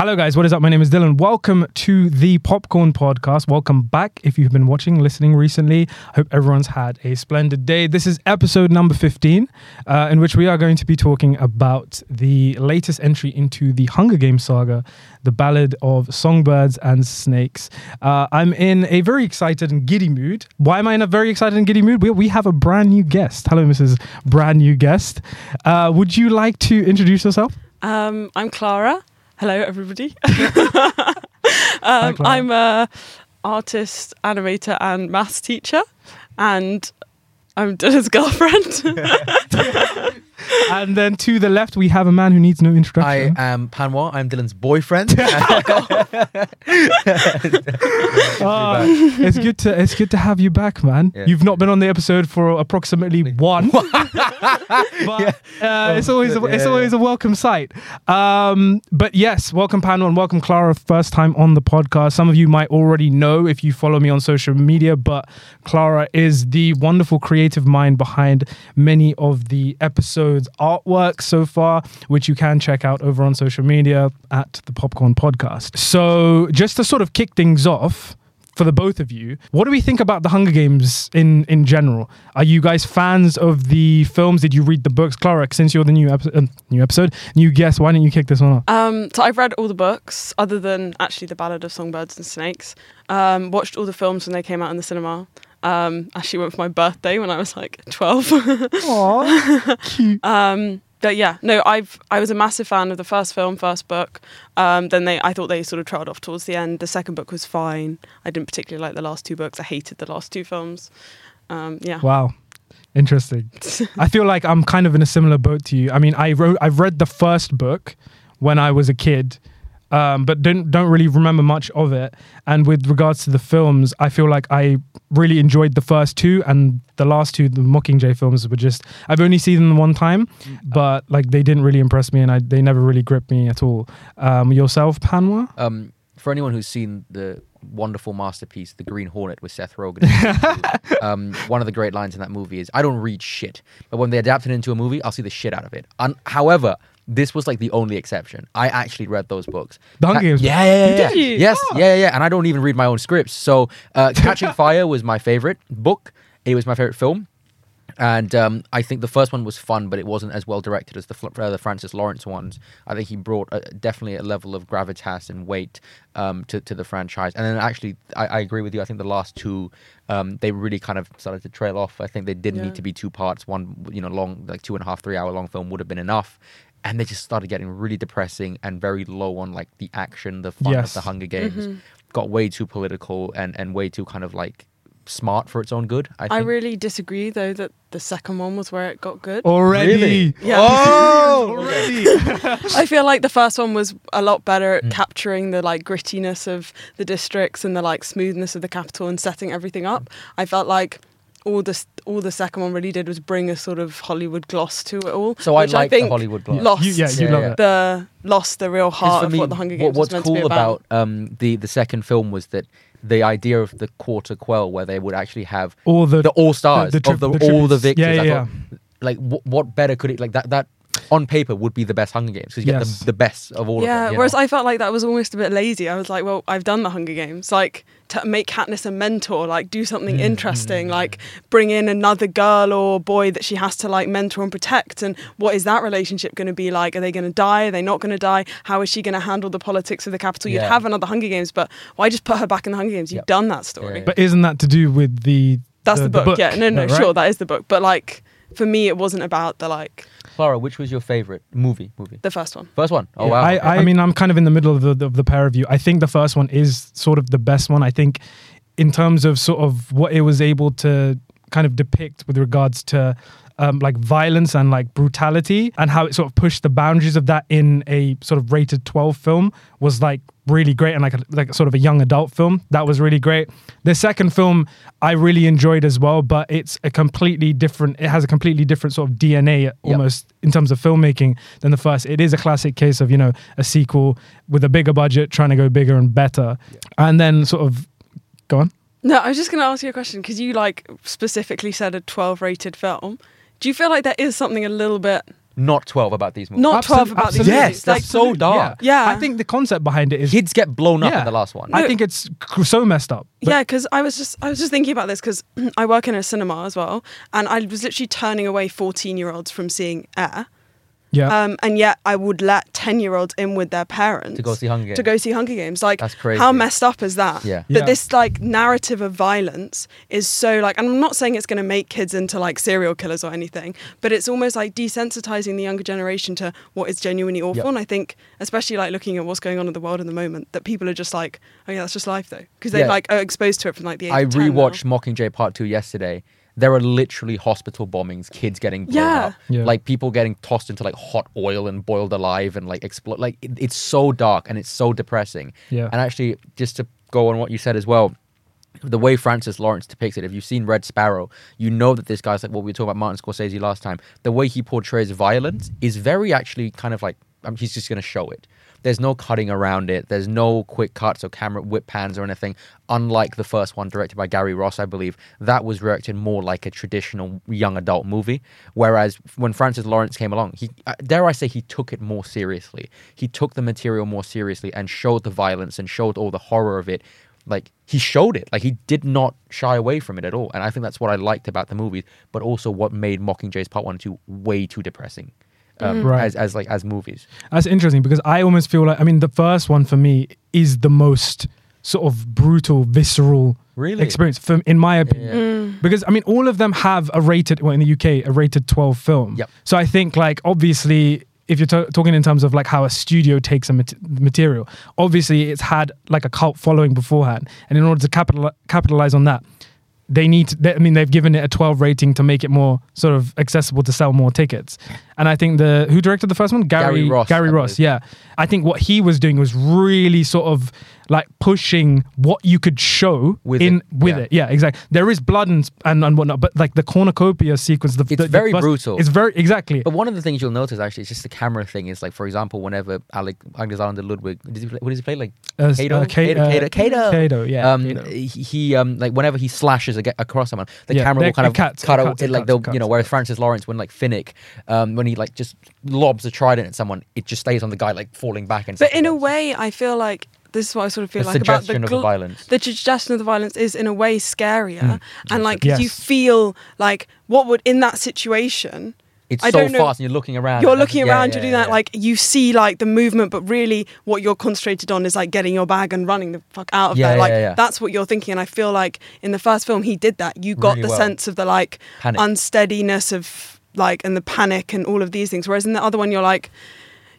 Hello, guys. What is up? My name is Dylan. Welcome to the Popcorn Podcast. Welcome back. If you've been watching, listening recently, I hope everyone's had a splendid day. This is episode number 15, uh, in which we are going to be talking about the latest entry into the Hunger Games saga, the Ballad of Songbirds and Snakes. Uh, I'm in a very excited and giddy mood. Why am I in a very excited and giddy mood? We, we have a brand new guest. Hello, Mrs. Brand New Guest. Uh, would you like to introduce yourself? Um, I'm Clara. Hello, everybody. um. I'm a artist, animator, and maths teacher, and I'm Dylan's girlfriend. and then to the left, we have a man who needs no introduction. I am Panwa. I'm Dylan's boyfriend. Ah, it's good to it's good to have you back, man. Yeah. You've not been on the episode for approximately one, but uh, it's always a, it's always a welcome sight. Um, but yes, welcome Panwa and welcome Clara. First time on the podcast. Some of you might already know if you follow me on social media, but Clara is the wonderful creative mind behind many of the episodes artwork so far, which you can check out over on social media at the Popcorn Podcast. So just to sort of kick things off for the both of you, what do we think about the Hunger Games in in general? Are you guys fans of the films? Did you read the books, Clara? Since you're the new episode, uh, new episode, new guest, why don't you kick this one off? um, so I've read all the books, other than actually the Ballad of Songbirds and Snakes. Um, watched all the films when they came out in the cinema. Um, actually went for my birthday when I was like 12. Aww, cute. Um, but yeah, no, I've I was a massive fan of the first film, first book. Um, then they, I thought they sort of trailed off towards the end. The second book was fine. I didn't particularly like the last two books. I hated the last two films. Um, yeah. Wow. Interesting. I feel like I'm kind of in a similar boat to you. I mean, I wrote, I've read the first book when I was a kid, um, but don't don't really remember much of it. And with regards to the films, I feel like I really enjoyed the first two, and the last two, the Mockingjay films, were just I've only seen them one time, but like they didn't really impress me, and I they never really gripped me at all. Um, yourself, Panwa? um, for anyone who's seen the wonderful masterpiece, The Green Hornet with Seth Rogen, um, one of the great lines in that movie is, "I don't read shit, but when they adapt it into a movie, I'll see the shit out of it." However. This was like the only exception. I actually read those books. The Hunger Ca- Games Yeah, yeah, yeah. yeah. Did you? Yes, Oh. yeah, yeah, yeah. And I don't even read my own scripts. So, uh, Catching Fire was my favorite book. It was my favorite film. And um, I think the first one was fun, but it wasn't as well directed as the Fl- uh, the Francis Lawrence ones. I think he brought a, definitely a level of gravitas and weight um, to to the franchise. And then actually, I, I agree with you. I think the last two, um, they really kind of started to trail off. I think they didn't Yeah. need to be two parts. One, you know, long like two and a half, three hour long film would have been enough. And they just started getting really depressing and very low on like the action, the fun Yes. of the Hunger Games. Mm-hmm. Got way too political and and way too kind of like smart for its own good. I think. I really disagree though that the second one was where it got good. Already. Really? Yeah. Oh, Already. I feel like the first one was a lot better Mm. at capturing the like grittiness of the districts and the like smoothness of the capital and setting everything up. I felt like all the all the second one really did was bring a sort of Hollywood gloss to it all. So I like I think the Hollywood gloss. Lost You- yeah, you Yeah, love yeah. the lost the real 'Cause heart of me, what the Hunger what- Games what's was meant cool to be about. about um, the the second film was that the idea of the quarter quell, where they would actually have All the, the all stars the tri- of the, the all the tributes. victors. Yeah, I yeah, thought, like what, what better could it like that that on paper would be the best Hunger Games because you Yes. get the, the best of all yeah, of them. whereas know? I felt like that was almost a bit lazy. I was like, well, I've done the Hunger Games. Like, to make Katniss a mentor, like, do something Mm, interesting, like, bring in another girl or boy that she has to, like, mentor and protect. And what is that relationship going to be like? Are they going to die? Are they not going to die? How is she going to handle the politics of the capital? You'd have another Hunger Games, but why just put her back in the Hunger Games? You've Yep. done that story. Yeah, yeah. But isn't that to do with the That's the, book. Yeah, no, no, right? sure, that is the book. But, like, for me, it wasn't about the, like, Clara, which was your favorite movie? Movie the first one. first one. Oh Yeah, wow. I, I, I mean, I'm kind of in the middle of the, of the pair of you. I think the first one is sort of the best one. I think, in terms of sort of what it was able to kind of depict with regards to um, like violence and like brutality and how it sort of pushed the boundaries of that in a sort of rated 12 film was like really great and like a, like sort of a young adult film. That was really great. The second film i really enjoyed as well but it's a completely different it has a completely different sort of dna almost in terms of filmmaking than the first. It is a classic case of you know a sequel with a bigger budget trying to go bigger and better. And then sort of go on. No, I was just going to ask you a question because you like specifically said a 12 rated film. Do you feel like there is something a little bit not 12 about these movies. Not Absol- 12 about these absolutely. Yes, movies. that's so dark. Yeah. I think the concept behind it is Kids get blown up Yeah. in the last one. I think it's so messed up. But- yeah, because I was just I was just thinking about this because I work in a cinema as well, and I was literally turning away fourteen year olds from seeing Air, yeah. um, and yet I would let ten year olds in with their parents To go see Hunger Games. To go see Hunger Games, like That's crazy. How messed up is that? Yeah. That Yeah. this like narrative of violence is so like, and I'm not saying it's going to make kids into like serial killers or anything, but it's almost like desensitizing the younger generation to what is genuinely awful. Yep. And I think, especially like looking at what's going on in the world in the moment, that people are just like, oh yeah, that's just life though, because they Yeah. like are exposed to it from like the age I of 10 now. rewatched Mockingjay Part 2 yesterday. There are literally hospital bombings, kids getting blown Yeah. up, Yeah. like people getting tossed into like hot oil and boiled alive and like explode. Like it, it's so dark and it's so depressing. Yeah. And actually, just to go on what you said as well, the way Francis Lawrence depicts it, if you've seen Red Sparrow, you know that this guy's like what we were talking about Martin Scorsese last time. The way he portrays violence is very actually kind of like um, he's just going to show it. There's no cutting around it. There's no quick cuts or camera whip pans or anything. Unlike the first one, directed by Gary Ross, I believe, that was directed more like a traditional young adult movie. Whereas when Francis Lawrence came along, he uh, dare I say he took it more seriously. He took the material more seriously and showed the violence and showed all the horror of it like he showed it like he did not shy away from it at all and i think that's what i liked about the movies but also what made mockingjay's part one and two way too depressing um, Right. as, as like as movies That's interesting because I almost feel like I mean the first one for me is the most sort of brutal, visceral Really? experience from in my opinion. Because I mean all of them have a rated well in the UK a rated 12 film. Yep. So I think like obviously if you're t- talking in terms of like how a studio takes a mat- material, obviously it's had like a cult following beforehand and in order to capital capitalize on that they need to, I mean they've given it a 12 rating to make it more sort of accessible to sell more tickets. And I think the who directed the first one Gary Ross, Gary Ross, yeah. I think what he was doing was really sort of like pushing what you could show With in it, with yeah. it. Yeah, exactly. There is blood and and, and whatnot, but like the cornucopia sequence, the It's the- the very brutal. It's very exactly. but one of the things you'll notice actually it's just the camera thing is like for example whenever Alec Agnes Alexander Ludwig does he play, what does he play like Uh, Cato? uh, Ka- Cato, uh, Cato, Cato. Cato, yeah, um, Cato. he, he um like whenever he slashes ag- across someone, the Yeah, camera will kind of cuts, cut it out cuts, it, it like cuts, they'll it you know. Whereas Francis Lawrence, when like Finnick, um, when he like just lobs a trident at someone, it just stays on the guy like falling back and. But in a way, I feel like this is what I sort of feel The like about the, suggestion of the violence. The suggestion of the violence is in a way scarier, mm. and like Yes. you feel like what would in that situation. it's I so don't know- fast, and you're looking around. You're looking around, yeah, you're doing yeah, that, yeah. like you see like the movement, but really what you're concentrated on is like getting your bag and running the fuck out of Yeah, there. yeah, Like yeah. that's what you're thinking. And I feel like in the first film he did that. You got Really the well. sense of the like Panic. unsteadiness of like and the panic and all of these things. Whereas in the other one you're like,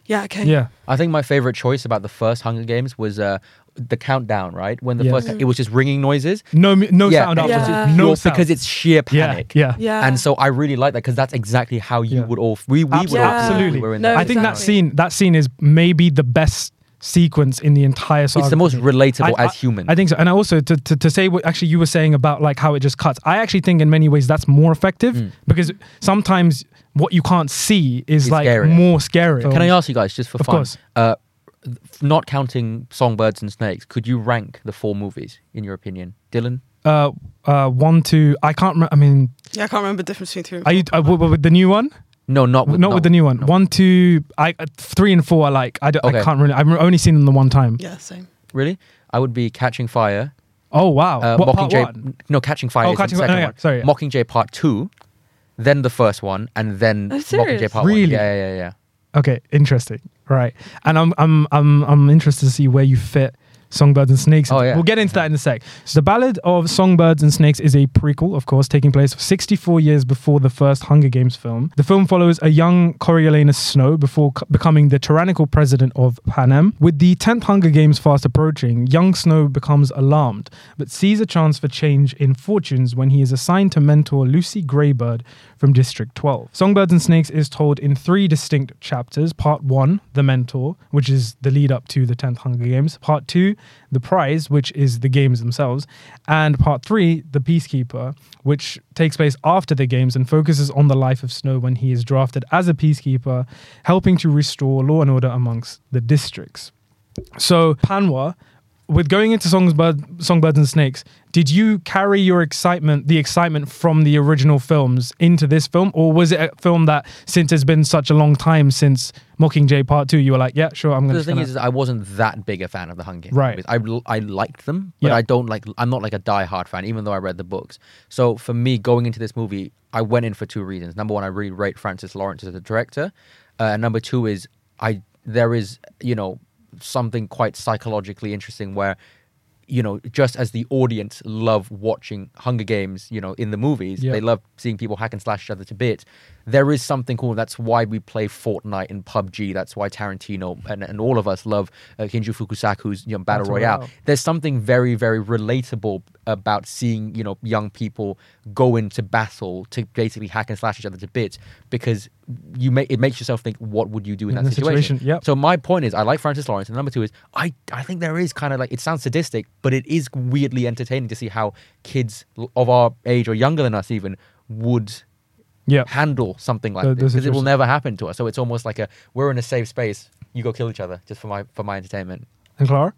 yeah, okay. yeah. I think my favorite choice about the first Hunger Games was uh, the countdown. Right when the Yes. first, it was just ringing noises. No no yeah, sound and it was afterwards. just No pure- sound. because it's sheer panic. yeah. Yeah. And so I really like that because that's exactly how you Yeah. would all we, we would all feel Yeah. we Absolutely. were in No, that I think that scene that scene is maybe the best sequence in the entire saga. It's the most relatable I- as human. I think so. And I also to, to, to say what actually you were saying about like how it just cuts. I actually think in many ways that's more effective Mm. because sometimes what you can't see is It's like scarier. more scary. Can I ask you guys just for Of fun? course. Uh, not counting Songbirds and Snakes, could you rank the four movies in your opinion, Dylan? Uh, uh, one, two. I can't. Remember, I mean, Yeah, I can't remember the difference between three and are you uh, w- with the new one? No, not with, Not no, with the new one. no. One, two. I uh, three and four. I like. I, don't- I can't really. I've only seen them the one time. Yeah, same. Really? I would be Catching Fire. Oh wow. Uh, what part Mockingjay. one? No, Catching Fire Oh, is Catching the Fire- second oh, yeah, one. sorry, yeah. Mockingjay Part Two, then the first one, and then Oh, serious? Mockingjay Part Really? One. Yeah, yeah, yeah, yeah. Okay, interesting. Right, and I'm I'm I'm I'm interested to see where you fit Songbirds and Snakes. Oh, yeah. We'll get into that in a sec. So the Ballad of Songbirds and Snakes is a prequel, of course, taking place 64 years before the first Hunger Games film. The film follows a young Coriolanus Snow before c- becoming the tyrannical president of Panem. With the 10th Hunger Games fast approaching, young Snow becomes alarmed, but sees a chance for change in fortunes when he is assigned to mentor Lucy Gray Baird from District 12. Songbirds and Snakes is told in three distinct chapters. Part 1, The Mentor, which is the lead up to the 10th Hunger Games. Part 2, The Prize, which is the games themselves. And Part 3, The Peacekeeper, which takes place after the games and focuses on the life of Snow when he is drafted as a peacekeeper, helping to restore law and order amongst the districts. So Panwa with going into Songbird, Songbirds and Snakes, did you carry your excitement, the excitement from the original films, into this film, or was it a film that, since it's been such a long time since Mockingjay Part Two, you were like, yeah, sure, I'm going to. The thing is, is, I wasn't that big a fan of the Hunger Games. Right. I I liked them, but Yeah. I don't like. I'm not like a die-hard fan, even though I read the books. So for me, going into this movie, I went in for two reasons. Number one, I really rate Francis Lawrence as a director. Uh, and number two is I there is you know something quite psychologically interesting where you know just as the audience love watching Hunger Games, you know, in the movies, Yeah. they love seeing people hack and slash each other to bits. There is something cool. That's why we play Fortnite and PUBG. That's why Tarantino and, and all of us love uh, Kinji Fukasaku's you know, Battle. Royale. There's something very, very relatable about seeing you know young people go into battle to basically hack and slash each other to bits because you make it makes yourself think, what would you do in, In that situation? situation, yep. So my point is, I like Francis Lawrence, and number two is, I I think there is kind of like it sounds sadistic, but it is weirdly entertaining to see how kids of our age or younger than us even would yeah, handle something like The- this because it will never happen to us. So it's almost like a we're in a safe space. You go kill each other just for my for my entertainment. and Clara.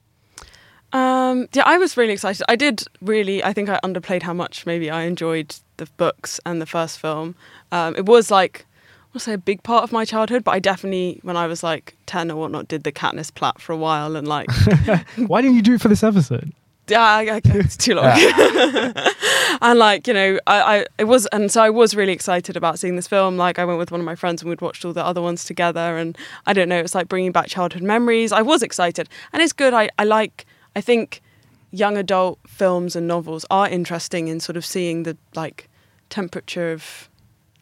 Um, yeah, I was really excited. I did really. I think I underplayed how much maybe I enjoyed the books and the first film. Um, it was like, I want to say a big part of my childhood, but I definitely, when I was like ten or whatnot, did the Katniss plait for a while and like, Why didn't you do it for this episode? Yeah, I, I, it's too long. and like you know, I, I it was, and so I was really excited about seeing this film. Like I went with one of my friends and we'd watched all the other ones together, and I don't know, it's like bringing back childhood memories. I was excited, and it's good. I I like. I think young adult films and novels are interesting in sort of seeing the like temperature of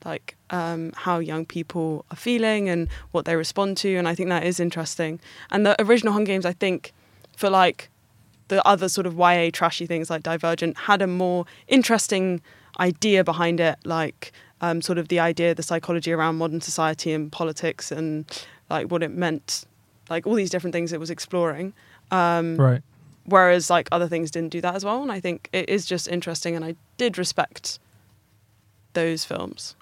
like um, how young people are feeling and what they respond to, and I think that is interesting. And the original Hunger Games, I think, for like the other sort of YA trashy things like Divergent, had a more interesting idea behind it, like um, sort of the idea, the psychology around modern society and politics, and like what it meant, like all these different things it was exploring. Um, Right. whereas like other things didn't do that as well and i think it is just interesting and i did respect those films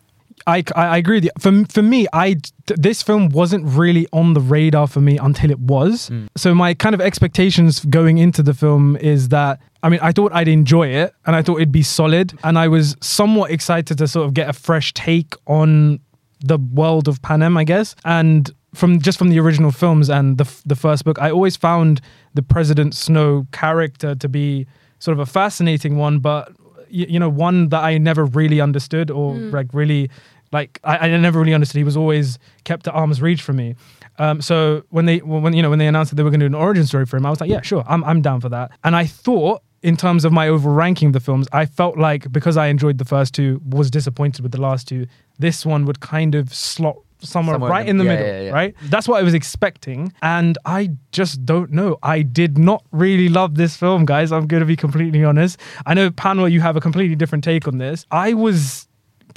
I, I I agree with you. For for me, I this film wasn't really on the radar for me until it was. Mm. So my kind of expectations going into the film is that I mean I thought I'd enjoy it and I thought it'd be solid and I was somewhat excited to sort of get a fresh take on the world of Panem, I guess, and from just from the original films and the the first book, I always found the President Snow character to be sort of a fascinating one, but y- you know one that I never really understood or Mm. like really like I, I never really understood. He was always kept at arm's reach for me. Um, so when they when you know when they announced that they were going to do an origin story for him, I was like, yeah, sure, I'm I'm down for that. And I thought. In terms of my overall ranking of the films, I felt like because I enjoyed the first two, was disappointed with the last two. This one would kind of slot somewhere, Somewhere right in in the- the yeah, middle, yeah, yeah. right? That's what I was expecting, and I just don't know. I did not really love this film, guys. I'm going to be completely honest. I know, Panwa, you have a completely different take on this. I was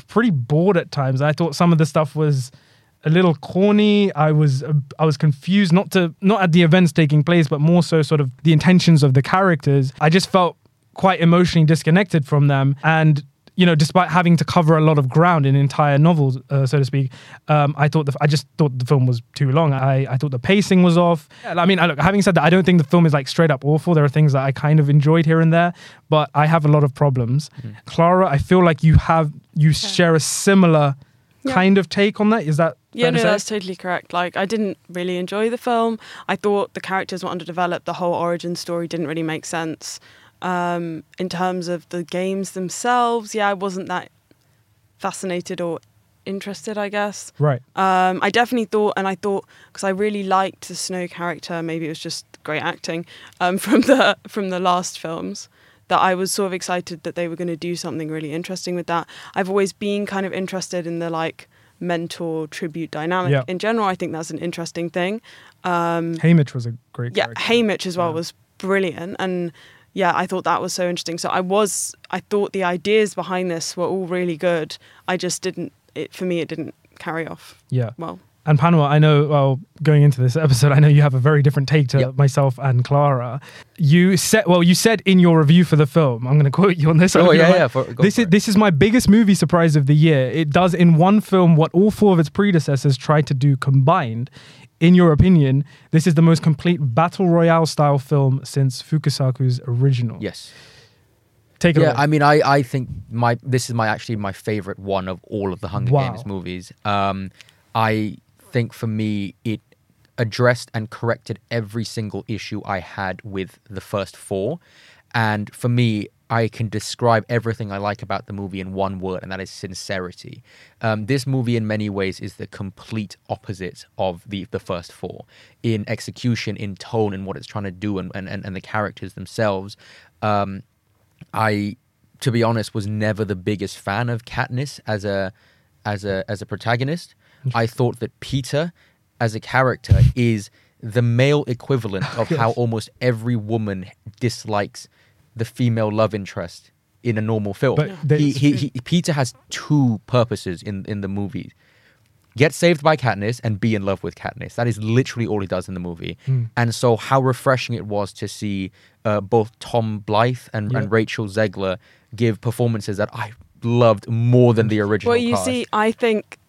pretty bored at times. I thought some of the stuff was a little corny. I was uh, I was confused, not to not at the events taking place, but more so sort of the intentions of the characters. I just felt quite emotionally disconnected from them, and you know, despite having to cover a lot of ground in entire novels, uh, so to speak, um, I thought the, I just thought the film was too long. I, I thought the pacing was off. I mean, I, look, having said that, I don't think the film is like straight up awful. There are things that I kind of enjoyed here and there, but I have a lot of problems. Clara, I feel like you have you share a similar Yeah. kind of take on that. Is that yeah fair to no say? that's totally correct like i didn't really enjoy the film i thought the characters were underdeveloped the whole origin story didn't really make sense um, in terms of the games themselves yeah i wasn't that fascinated or interested i guess right? Um, I definitely thought, and I thought because I really liked the Snow character. Maybe it was just great acting um, from the from the last films. That I was sort of excited that they were going to do something really interesting with that. I've always been kind of interested in the like mentor tribute dynamic Yeah. in general. I think that's an interesting thing. Um, Haymitch was a great. yeah, character. Haymitch as well Yeah. was brilliant, and yeah, I thought that was so interesting. So I was, I thought the ideas behind this were all really good. I just didn't. It for me, it didn't carry off Yeah. well. And Panwa, I know, well, going into this episode, I know you have a very different take to Yep. myself and Clara. You said, well, you said in your review for the film, I'm going to quote you on this. Oh, yeah, right. yeah, for- this is it. this is my biggest movie surprise of the year. It does in one film what all four of its predecessors tried to do combined. In your opinion, this is the most complete battle royale style film since Fukasaku's original. Yes. take it Yeah, away. I mean, I, I think my this is my actually my favorite one of all of the Hunger Wow. Games movies. Um, I think for me it addressed and corrected every single issue I had with the first four, and for me. I can describe everything I like about the movie in one word, and that is sincerity. Um, this movie, in many ways, is the complete opposite of the the first four in execution, in tone, and what it's trying to do, and and, and the characters themselves. Um, I, to be honest, was never the biggest fan of Katniss as a as a as a protagonist. I thought that Peeta, as a character, is the male equivalent of how almost every woman dislikes the female love interest in a normal film. But he, he, he, Peeta has two purposes in in the movie. Get saved by Katniss and be in love with Katniss. That is literally all he does in the movie. Hmm. And so, how refreshing it was to see uh, both Tom Blyth and, and Rachel Zegler give performances that I loved more than the original. Well, you cast. see, I think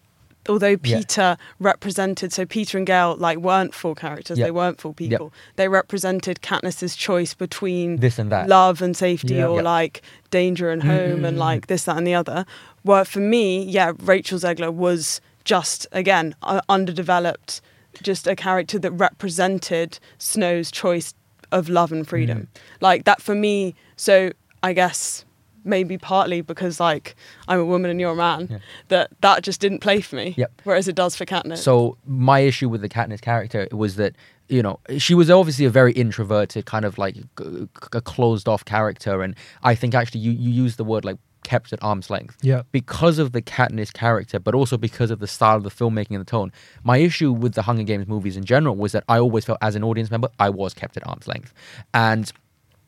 although Yeah. Peeta represented, so Peeta and Gale like weren't full characters, Yep. they weren't full Yep. people. They represented Katniss's choice between This and that. love and safety, Yeah. or Yep. like danger and home, and Mm. like this, that, and the other. Well, for me, yeah, Rachel Zegler was just again uh, underdeveloped, just a character that represented Snow's choice of love and freedom. Mm. Like that for me. So I guess maybe partly because like I'm a woman and you're a man, Yeah. that that just didn't play for me. Yep. Whereas it does for Katniss. So my issue with the Katniss character was that you know she was obviously a very introverted kind of like a closed off character, and I think actually you you use the word like kept at arm's length. Yeah. Because of the Katniss character, but also because of the style of the filmmaking and the tone. My issue with the Hunger Games movies in general was that I always felt as an audience member I was kept at arm's length, and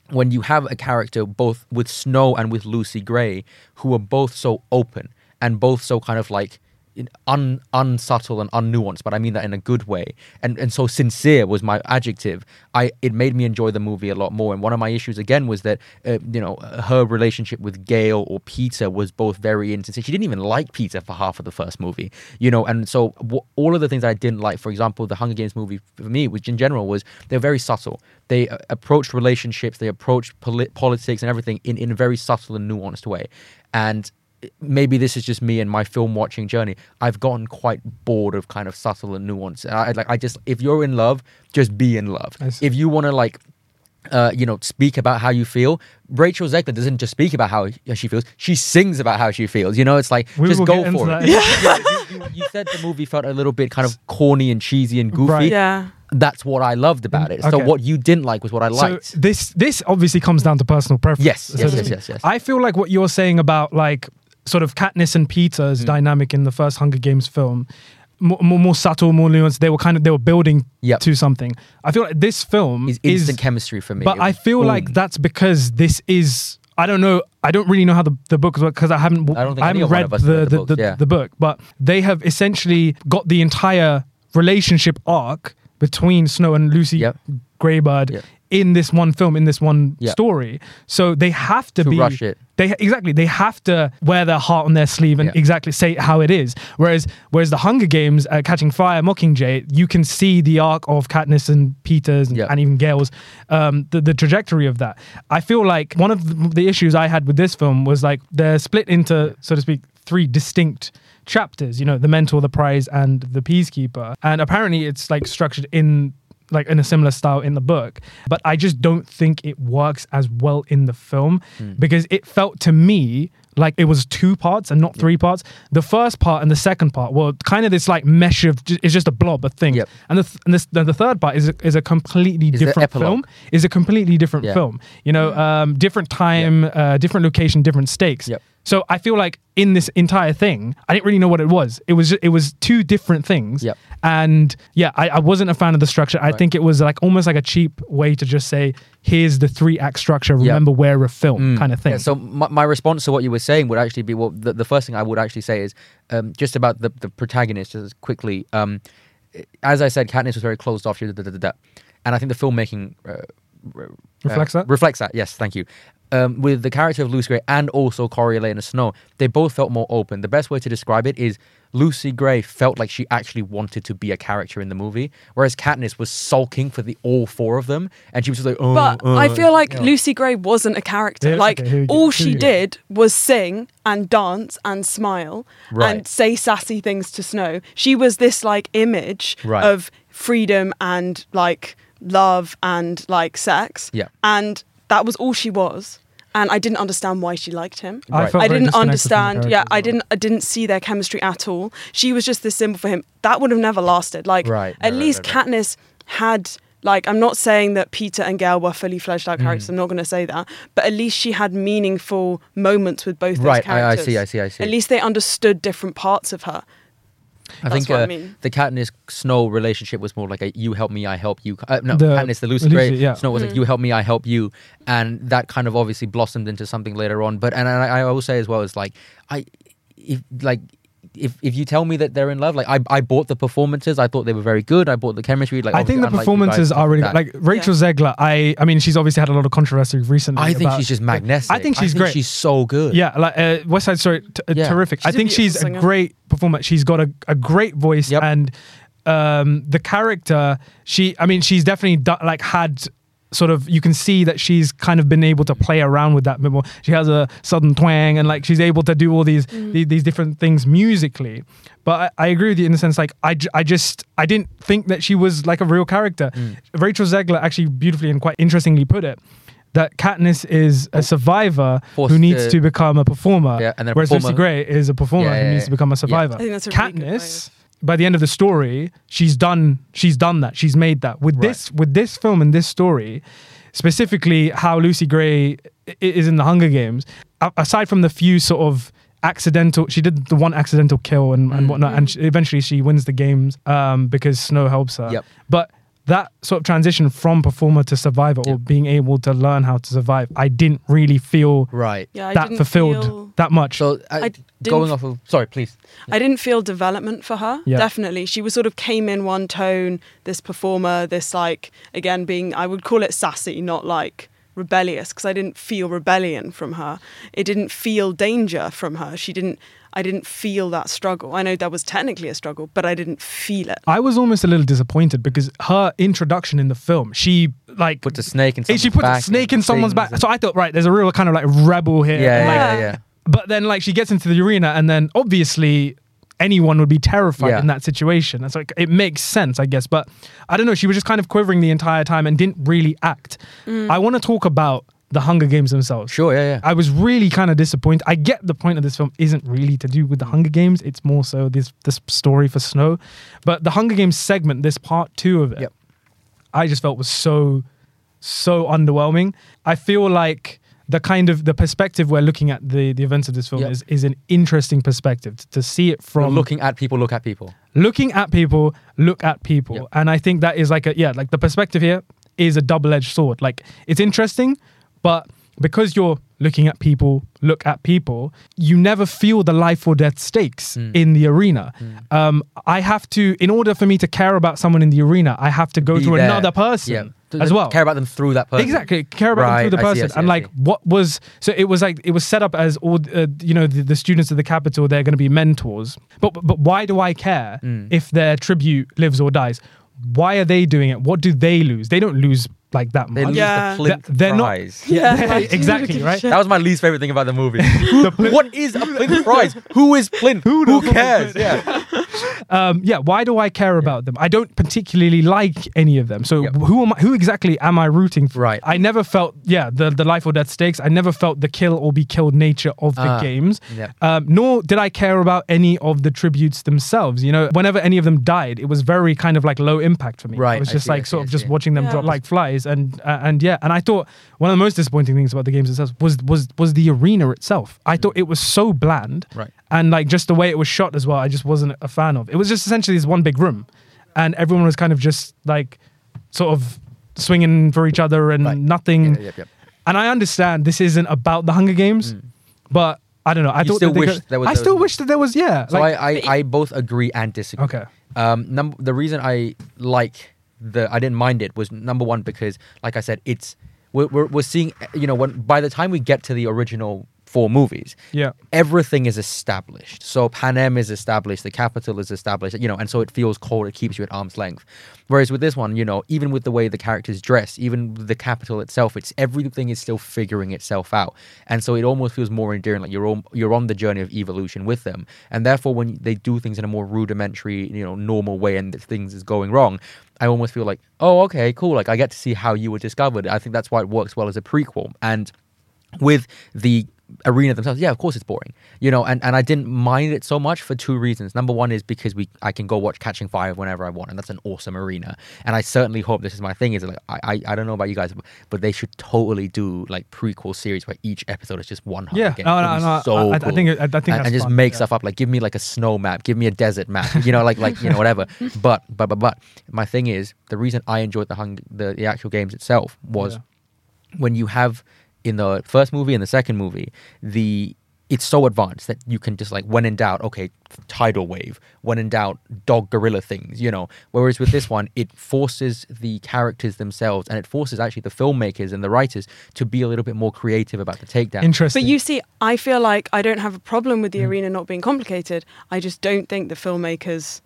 when you have a character both with Snow and with Lucy Gray who are both so open and both so kind of like un unsubtle and unnuanced, but I mean that in a good way. And and so sincere was my adjective. I it made me enjoy the movie a lot more. And one of my issues again was that uh, you know her relationship with Gale or Peeta was both very insincere. She didn't even like Peeta for half of the first movie, you know. And so w- all of the things I didn't like, for example, the Hunger Games movie for me, which in general was they're very subtle. They uh, approached relationships, they approached polit- politics and everything in in a very subtle and nuanced way. And maybe this is just me and my film watching journey. I've gotten quite bored of kind of subtle and nuance. I like I just if you're in love, just be in love. If you want to like uh, you know, speak about how you feel. Rachel Zegler doesn't just speak about how she feels; she sings about how she feels. You know, it's like We just go for it. Yeah, you, you- you said the movie felt a little bit kind of corny and cheesy and goofy. Right. yeah. That's what I loved about it. So Okay. what you didn't like was what I liked. So this this obviously comes down to personal preference. Yes, so yes, yes, yes, yes. I feel like what you're saying about like sort of Katniss and Peeta's Mm. dynamic in the first Hunger Games film, more, more, more subtle, more nuanced. They were kind of they were building Yep. to something. I feel like this film is instant chemistry for me. But I feel like that's because this is. I don't know. I don't really know how the, the book works because I haven't. I don't think any haven't read the read the the, books, the, yeah. the book. But they have essentially got the entire relationship arc between Snow and Lucy Yep. Gray Baird Yep. In this one film, in this one Yep. story. So they have to, To be rush it. They exactly they have to wear their heart on their sleeve and Yep. exactly say how it is. Whereas whereas the Hunger Games, uh, Catching Fire, Mockingjay, you can see the arc of Katniss and Peeta's and, Yep. and even Gale's um, the, the trajectory of that. I feel like one of the, the issues I had with this film was like they're split into, so to speak, three distinct chapters. You know, the mentor, the prize, and the peacekeeper. And apparently, it's like structured in like in a similar style in the book but i just don't think it works as well in the film Hmm. because it felt to me like it was two parts and not three parts the first part and the second part were kind of this like mesh of it's just a blob of things Yep. and the, th- and this, the, the third part is a, is a completely Is different film is a completely different Yeah. film you know um, different time uh, different location different stakes Yep. So i feel like in this entire thing i didn't really know what it was it was it was two different things Yep. and yeah I, I wasn't a fan of the structure i Right. think it was like almost like a cheap way to just say here's the three act structure remember we're a film Mm. kind of thing Yeah, so my, my response to what you were saying would actually be well, the, the first thing I would actually say is um, just about the, the protagonist, just quickly. Um, as I said, Katniss was very closed off. She da, da, da, da. and I think the filmmaking uh, Reflects uh, that? Reflects that. Yes, thank you. Um, with the character of Lucy Gray and also Coriolanus Snow, they both felt more open. The best way to describe it is Lucy Gray felt like she actually wanted to be a character in the movie, whereas Katniss was sulking for the all four of them, and she was just like, oh, But uh, I feel like yeah. Lucy Gray wasn't a character. Yeah, like okay, here we go, all she we did was sing and dance and smile Right. and say sassy things to Snow. She was this like image Right. of freedom and like love and like sex. Yeah. And that was all she was. And I didn't understand why she liked him. I Right. felt I didn't disconnected from the understand. Yeah, I didn't. I didn't see their chemistry at all. She was just this symbol for him. That would have never lasted. Like Right, at right, least right, right. Katniss had. Like I'm not saying that Peeta and Gale were fully fledged Mm. out characters. I'm not going to say that, but at least she had meaningful moments with both those Right, I- I see, I see, I see. At least they understood different parts of her. I That's think what I uh, mean. the Katniss Snow relationship was more like a you help me, I help you. Uh, no, The- Katniss, the Lucy Lucy, Gray yeah. Snow was Mm. like you help me, I help you, and that kind of obviously blossomed into something later on. But and I, I will say as well is like I, if like. If, if you tell me that they're in love, like I, I bought the performances, I thought they were very good. I bought the chemistry. Like I think the obviously, unlike you performances are really good. Like Rachel Zegler, I I mean she's obviously had a lot of controversy recently. I think about- she's just magnetic. I think she's great. She's so good. Yeah, like uh, West Side Story, t- uh, Yeah. terrific. I She's a think she's beautiful a great performer. She's got a, a great voice, Yep. and um, the character. She, I mean, she's definitely do- like had sort of. You can see that she's kind of been able to play around with that bit more. She has a sudden twang, and like she's able to do all these these, these different things musically. But I, I agree with you in the sense, like I, I just I didn't think that she was like a real character. Mm. Rachel Zegler actually beautifully and quite interestingly put it. That Katniss is a survivor Forced who needs to- to become a performer, Yeah, and then a whereas Lucy Gray is a performer Yeah, yeah, who needs to become a survivor. I think that's a really good way Katniss, by the end of the story, she's done. She's done that. She's made that with Right. this with this film and this story, specifically how Lucy Gray is in the Hunger Games. Aside from the few sort of accidental, she did the one accidental kill and, and Mm. whatnot, and she, eventually she wins the games um, because Snow helps her. Yep. But that sort of transition from performer to survivor or being able to learn how to survive, I didn't really feel Right. Yeah, I that didn't fulfilled feel- that much. So I, I going off of sorry, please. I didn't feel development for her. Yeah. Definitely. She was sort of came in one tone, this performer, this like again being I would call it sassy, not like rebellious because I didn't feel rebellion from her. It didn't feel danger from her. She didn't I didn't feel that struggle. I know that was technically a struggle, but I didn't feel it. I was almost a little disappointed because her introduction in the film, she like Put the snake in. Hey, she someone's put a back snake in someone's back. So I thought, right, there's a real kind of like rebel here. yeah, Like, yeah, Yeah. yeah. But then like she gets into the arena and then obviously anyone would be terrified Yeah. in that situation. And so like, it makes sense, I guess. But I don't know, she was just kind of quivering the entire time and didn't really act. Mm. I want to talk about the Hunger Games themselves. Sure, yeah, yeah. I was really kind of disappointed. I get the point of this film isn't really to do with the Hunger Games. It's more so this this story for Snow. But the Hunger Games segment, this part two of it, Yep. I just felt was so so underwhelming. I feel like the kind of the perspective we're looking at the the events of this film Yep. is is an interesting perspective to, to see it From from looking at people, look at people. looking at people, look at people. Yep. And I think that is like a yeah, like the perspective here is a double-edged sword. Like it's interesting, but because you're looking at people, look at people, you never feel the life or death stakes Mm. in the arena. Um, I have to, in order for me to care about someone in the arena, I have to go Be through there. another person Yeah. To- as well. Care about them through that person. Exactly, care about them through the Right, I see, person, see, and like what was so it was like it was set up as all uh, you know the, the students of the capital they're going to be mentors, but but why do I care Mm. if their tribute lives or dies? Why are they doing it? What do they lose? They don't lose like that They much. Yeah. the plinth They're not- prize. Yeah, like, exactly, right? That was my least favorite thing about the movie. what is a plinth prize? Who is plinth? Who, knows what cares? Yeah. um, yeah, why do I care about them? I don't particularly like any of them. So Yep. who am I, who exactly am I rooting for? Right. I never felt yeah the the life or death stakes. I never felt the kill or be killed nature of the Ah, games. yeah. Um, nor did I care about any of the tributes themselves. You know, whenever any of them died, it was very kind of like low impact for me. Right, It was just see, like see, sort I of just watching them Yeah. drop like flies. And uh, and yeah, and I thought one of the most disappointing things about the games itself was was was the arena itself. I thought it was so bland Right. And like just the way it was shot as well i just wasn't a fan of it was just essentially this one big room and everyone was kind of just like sort of swinging for each other and Right. nothing Yeah, yeah, yeah. and i understand this isn't about the hunger games but i don't know i Mm. You thought still wish could- there was- i still was- wish that there was yeah So like, I, I, I both agree and disagree. okay Um, num- the reason I like the I didn't mind it was number one because, like I said, it's we're, we're, we're seeing you know when by the time we get to the original four movies, Yeah. everything is established. So Panem is established, the capital is established, you know, and so it feels cold. It keeps you at arm's length. Whereas with this one, you know, even with the way the characters dress, even with the capital itself, it's everything is still figuring itself out, and so it almost feels more endearing. Like you're on, you're on the journey of evolution with them, and therefore when they do things in a more rudimentary, you know, normal way, and things is going wrong. I almost feel like, oh, okay, cool. Like I get to see how you were discovered. I think that's why it works well as a prequel. And with the arena themselves yeah of course it's boring you know and, and i didn't mind it so much for two reasons number one is because we i can go watch catching fire whenever i want and that's an awesome arena and i certainly hope this is my thing is like i i, I don't know about you guys but they should totally do like prequel series where each episode is just one Yeah. Game. No, no, no, so I- I- I think it- I- I think and, and just fun, make yeah. stuff up like give me like a snow map give me a desert map you know like like you know whatever but but but but my thing is the reason i enjoyed the hung the, the actual games itself was Yeah. when you have in the first movie and the second movie the it's so advanced that you can just like when in doubt okay tidal wave when in doubt dog gorilla things you know whereas with this one it forces the characters themselves and it forces actually the filmmakers and the writers to be a little bit more creative about the takedown Interesting. But you see, I feel like I don't have a problem with the Mm. arena not being complicated. I just don't think the filmmakers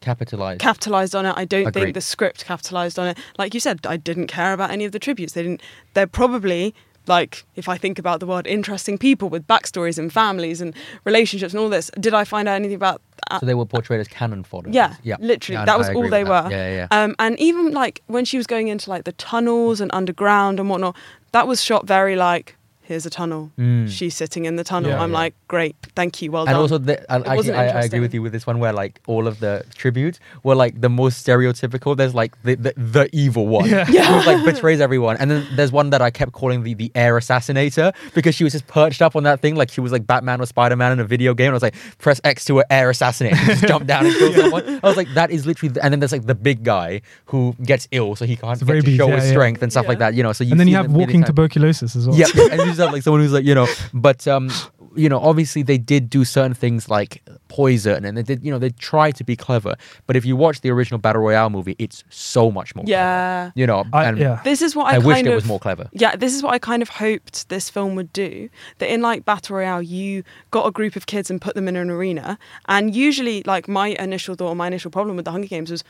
capitalize capitalized on it. I don't Agreed. think the script capitalized on it. Like you said, I didn't care about any of the tributes. They didn't. They're probably like, if I think about the word, interesting people with backstories and families and relationships and all this. Did I find out anything about? Uh, so they were portrayed as cannon fodder yeah, yeah literally, Yeah, that was all they that. were. yeah yeah, yeah. Um, and even like when she was going into like the tunnels and underground and whatnot, that was shot very like, here's a tunnel. Mm. She's sitting in the tunnel. Yeah. I'm Yeah. like, great, thank you, well and done. also the, and It I, I agree with you with this one where like all of the tributes were like the most stereotypical there's like the the, the evil one Yeah. who like betrays everyone and then there's one that i kept calling the the air assassinator because she was just perched up on that thing like she was like batman or spider-man in a video game and i was like press x to air assassinate and just jump down and kill someone i was like that is literally the, and then there's like the big guy who gets ill so he can't It's get to rabies, show yeah, his yeah. strength and stuff like that you know so you and then you have walking tuberculosis as well. yeah, and you just have like someone who's like you know, but um, you know, obviously they did do certain things like poison, and they did you know they tried to be clever. But if you watch the original battle royale movie, it's so much more. clever, yeah. you know, I, and yeah. This is what I, I, kind wished of it was more clever. Yeah, this is what I kind of hoped this film would do. That in like Battle Royale, you got a group of kids and put them in an arena. And usually, like my initial thought or my initial problem with the Hunger Games was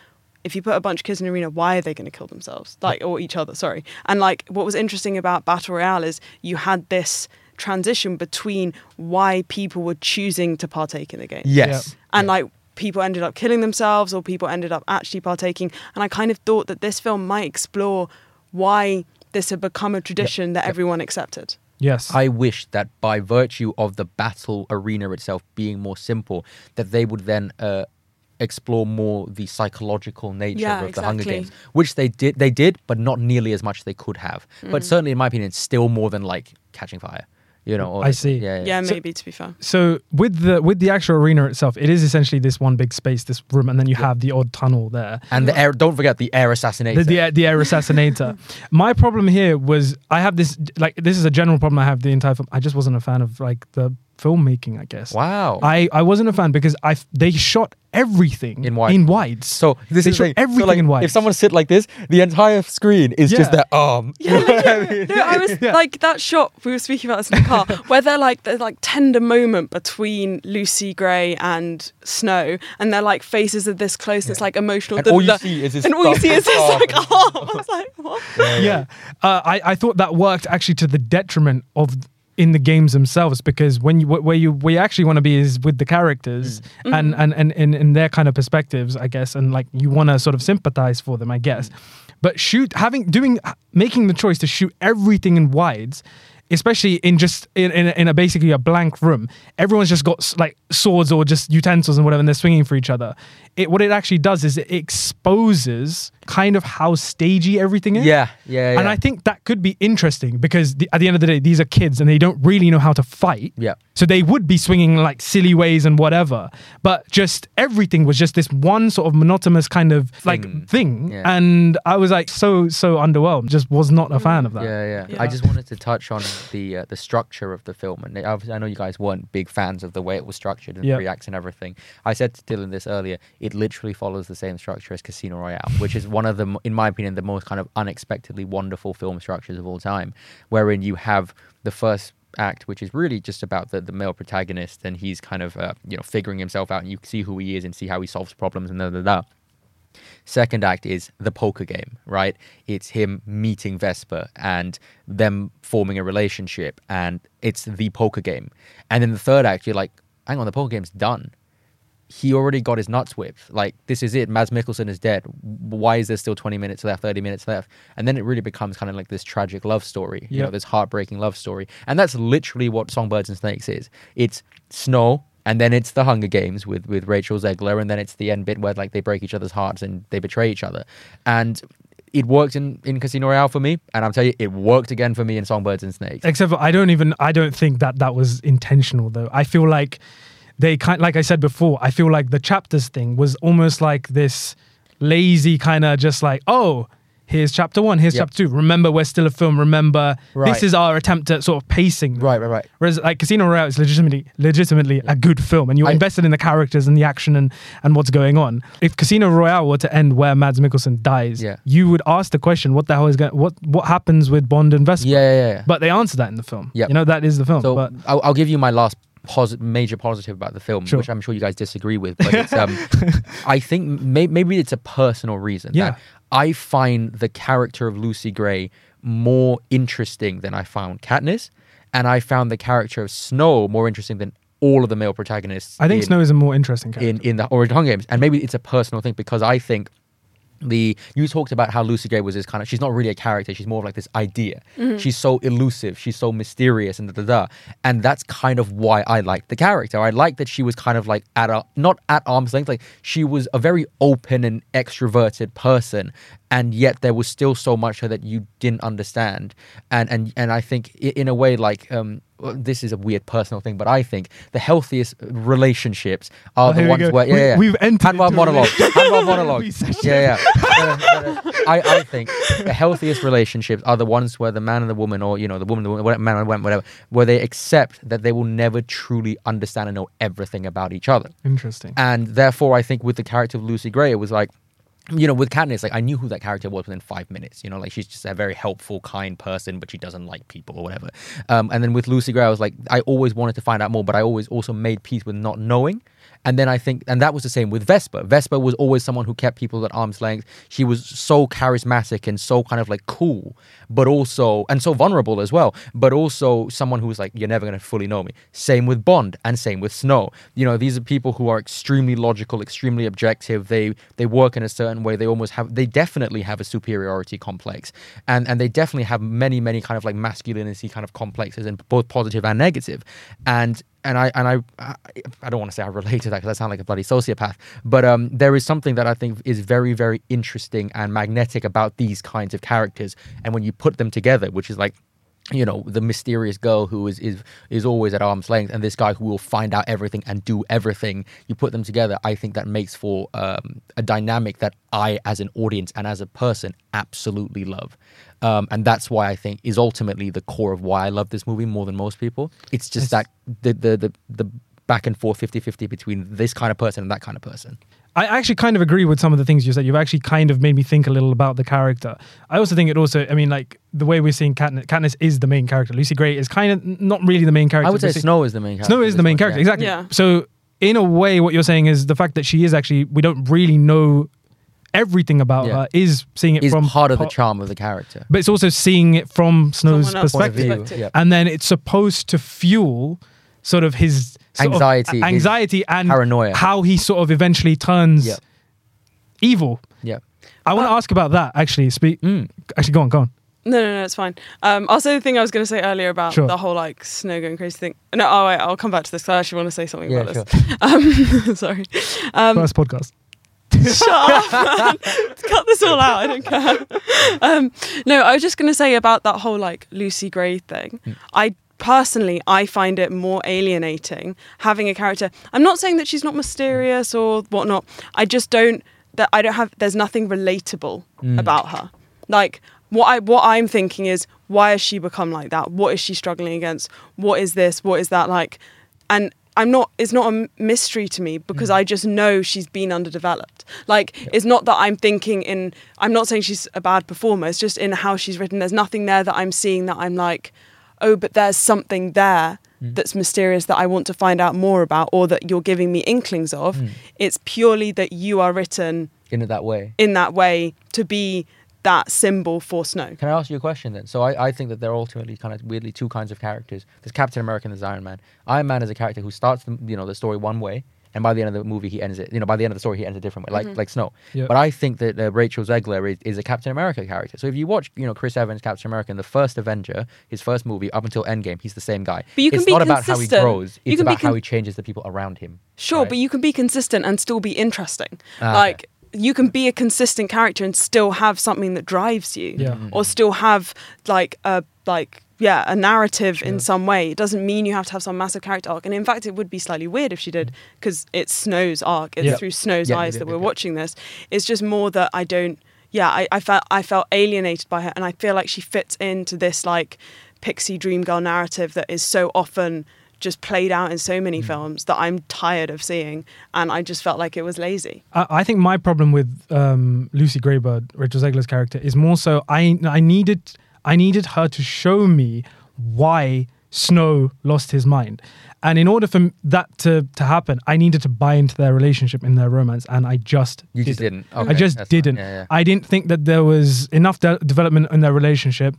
if you put a bunch of kids in an arena, why are they going to kill themselves? Like, or each other, sorry. And like, what was interesting about Battle Royale is you had this transition between why people were choosing to partake in the game Yes, and like people ended up killing themselves or people ended up actually partaking and i kind of thought that this film might explore why this had become a tradition that everyone accepted yes. I wish that by virtue of the battle arena itself being more simple, that they would then. Uh, explore more the psychological nature Yeah, of the Hunger. Games, which they did. They did, but not nearly as much as they could have. Mm. But certainly, in my opinion, still more than like Catching Fire. You know, or I see. Yeah, yeah, So- maybe to be fair so with the with the actual arena itself, it is essentially this one big space, this room, and then you have the odd tunnel there. And the air, don't forget the air assassinator. The, the, air- the air assassinator. My problem here was I have this like this is a general problem I have the entire film. I just wasn't a fan of like the filmmaking. I guess. wow. I, I wasn't a fan because I f- they shot everything In wide. in wides. so this they is shot the thing. everything so, like, in white. If someone sit like this, the entire screen is just their arm. yeah, yeah. no, I was Yeah. like that shot we were speaking about this in the car, where they're like there's like tender moment between Lucy Gray and Snow, and they're like faces are this close. And it's like emotional. And The- all you the- see is his and all you see is his like arm. I was like, what? yeah, Uh, I I thought that worked actually to the detriment of in the games themselves because when you where you we actually want to be is with the characters Mm. and and and in, in their kind of perspectives I guess and like you want to sort of sympathize for them I guess. But shoot having doing making the choice to shoot everything in wides especially in just in, in, a, in a basically a blank room everyone's just got like swords or just utensils and whatever and they're swinging for each other. It what it actually does is it exposes kind of how stagey everything is. Yeah, yeah, yeah. And I think that could be interesting because the, at the end of the day, these are kids and they don't really know how to fight. Yeah. So they would be swinging like silly ways and whatever. But just everything was just this one sort of monotonous kind of like Thing. thing. Yeah. And I was like so, so underwhelmed. Just was not a fan of that. Yeah, yeah, Yeah. I just wanted to touch on the uh, the structure of the film, and obviously I know you guys weren't big fans of the way it was structured and Yeah. three acts and everything. I said to Dylan this earlier. It literally follows the same structure as Casino Royale, which is one of the, in my opinion, the most kind of unexpectedly wonderful film structures of all time, wherein you have the first act which is really just about the, the male protagonist and he's kind of uh, you know figuring himself out and you see who he is and see how he solves problems and da da da Second act is the poker game, right? It's him meeting Vesper and them forming a relationship, and it's the poker game. And then the third act, you're like, hang on, the poker game's done. He already got his nuts whipped. Like, this is it. Mads Mikkelsen is dead. Why is there still 20 minutes left, 30 minutes left? And then it really becomes kind of like this tragic love story, you know, this heartbreaking love story. And that's literally what Songbirds and Snakes is. It's snow, and then it's the Hunger Games with with Rachel Zegler, and then it's the end bit where like they break each other's hearts and they betray each other. And it worked in, in Casino Royale for me, and I'm telling you, it worked again for me in Songbirds and Snakes. Except for I don't even I don't think that that was intentional though. I feel like they kind like I said before. I feel like the chapters thing was almost like this lazy kind of just like oh. Here's chapter one. Here's Yep. chapter two. Remember, we're still a film. Remember, Right. this is our attempt at sort of pacing. Right, right, right. Whereas like Casino Royale is legitimately legitimately a good film and you're I- invested in the characters and the action and, and what's going on. If Casino Royale were to end where Mads Mikkelsen dies, Yeah. you would ask the question, what the hell is going what what happens with Bond and Vesper? Yeah, yeah, yeah. But they answer that in the film. Yeah, You know, that is the film. So but I'll, I'll give you my last major positive about the film, Sure. which I'm sure you guys disagree with. But it's, um, I think may- maybe it's a personal reason. Yeah. That I find the character of Lucy Gray more interesting than I found Katniss, and I found the character of Snow more interesting than all of the male protagonists. I think in, Snow is a more interesting character. in in the original Hunger Games, and maybe it's a personal thing because I think the you talked about how Lucy Gray was this kind of she's not really a character she's more of like this idea. Mm-hmm. She's so elusive she's so mysterious and da da da. And that's kind of why I liked the character. I liked that she was kind of like at a not at arm's length like she was a very open and extroverted person and yet there was still so much that you didn't understand and and and I think in a way like um this is a weird personal thing, but I think the healthiest relationships are Oh, the ones where yeah, We- yeah. we've entered into monologue. Handball monologue. Yeah, yeah. Uh, uh, I, I think the healthiest relationships are the ones where the man and the woman, or you know, the woman, the woman, man and woman, whatever, where they accept that they will never truly understand and know everything about each other. Interesting. And therefore, I think with the character of Lucy Gray, it was like, you know, with Katniss, like I knew who that character was within five minutes. You know, like she's just a very helpful, kind person, but she doesn't like people or whatever. Um, and then with Lucy Gray, I was like, I always wanted to find out more, but I always also made peace with not knowing. And then I think, and that was the same with Vesper. Vesper was always someone who kept people at arm's length. She was so charismatic and so kind of like cool, but also, and so vulnerable as well, but also someone who was like, you're never going to fully know me. Same with Bond and same with Snow. You know, these are people who are extremely logical, extremely objective. They, they work in a certain way. They almost have, they definitely have a superiority complex. And, and they definitely have many, many kind of like masculinity kind of complexes and both positive and negative. And and I and I I, don't want to say I relate to that because I sound like a bloody sociopath, but um, there is something that I think is very very interesting and magnetic about these kinds of characters, and when you put them together, which is like. You know the mysterious girl who is is is always at arm's length, and this guy who will find out everything and do everything. You put them together, I think that makes for um, a dynamic that I, as an audience and as a person, absolutely love. Um, and that's why I think is ultimately the core of why I love this movie more than most people. It's just It's- that the the the, the back and forth 50-50 between this kind of person and that kind of person. I actually kind of agree with some of the things you said. You've actually kind of made me think a little about the character. I also think it also, I mean, like the way we're seeing Katniss, Katniss is the main character. Lucy Gray is kind of not really the main character. I would say Snow is the main character. Snow is the main point, character, yeah. exactly. Yeah. So, in a way, what you're saying is the fact that she is actually, we don't really know everything about Yeah. her, is seeing it Is from part of the charm of the character. But it's also seeing it from Snow's Someone else's Point of perspective. yeah. And then it's supposed to fuel sort of his sort of Anxiety, his anxiety, and paranoia. how he sort of eventually turns Yeah. evil. Yeah. I want to ask about that actually. Speak. Mm. Actually, go on, go on. No, no, no, it's fine. Um, I'll say the thing I was going to say earlier about Sure. the whole like snow going crazy thing. No, oh wait, I'll come back to this. 'cause I actually want to say something Yeah, about this. Um, sorry. Um, First podcast. Shut up, man. Cut this all out. I don't care. Um, no, I was just going to say about that whole like Lucy Gray thing. Hmm. I personally, I find it more alienating having a character. I'm not saying that she's not mysterious or whatnot. I just don't. That I don't have. There's nothing relatable Mm. about her. Like what I what I'm thinking is why has she become like that? What is she struggling against? What is this? What is that like? And I'm not. It's not a mystery to me because I just know she's been underdeveloped. Like it's not that I'm thinking in. I'm not saying she's a bad performer. It's just in how she's written. There's nothing there that I'm seeing that I'm like, oh, but there's something there that's mysterious that I want to find out more about, or that you're giving me inklings of. Mm. It's purely that you are written in that way. in that way to be that symbol for snow. Can I ask you a question then? So I, I think that they're ultimately kind of weirdly two kinds of characters. There's Captain America and there's Iron Man. Iron Man is a character who starts the, you know the story one way, and by the end of the movie he ends it. You know, by the end of the story he ends a different way, like Mhm. like Snow. Yeah. But I think that uh, Rachel Zegler is, is a Captain America character. So if you watch, you know, Chris Evans Captain America in the first Avenger, his first movie up until Endgame, he's the same guy. But you can it's be not about how he grows; it's about con- how he changes the people around him. Sure, Right. but you can be consistent and still be interesting. Ah, like you can be a consistent character and still have something that drives you. Yeah. Mm-hmm. Or still have like a like yeah, a narrative Yeah. in some way. It doesn't mean you have to have some massive character arc. And in fact, it would be slightly weird if she did because it's Snow's arc. It's Yeah. through Snow's Yeah, eyes yeah, that we're yeah. watching this. It's just more that I don't. Yeah, I, I felt I felt alienated by her, and I feel like she fits into this like pixie dream girl narrative that is so often just played out in so Mm. many films that I'm tired of seeing, and I just felt like it was lazy. I, I think my problem with um, Lucy Gray Baird, Rachel Zegler's character, is more so I I needed I needed her to show me why Snow lost his mind, and in order for that to to happen, I needed to buy into their relationship in their romance, and I just You just didn't. didn't. I just didn't. Yeah, yeah. I didn't think that there was enough de- development in their relationship.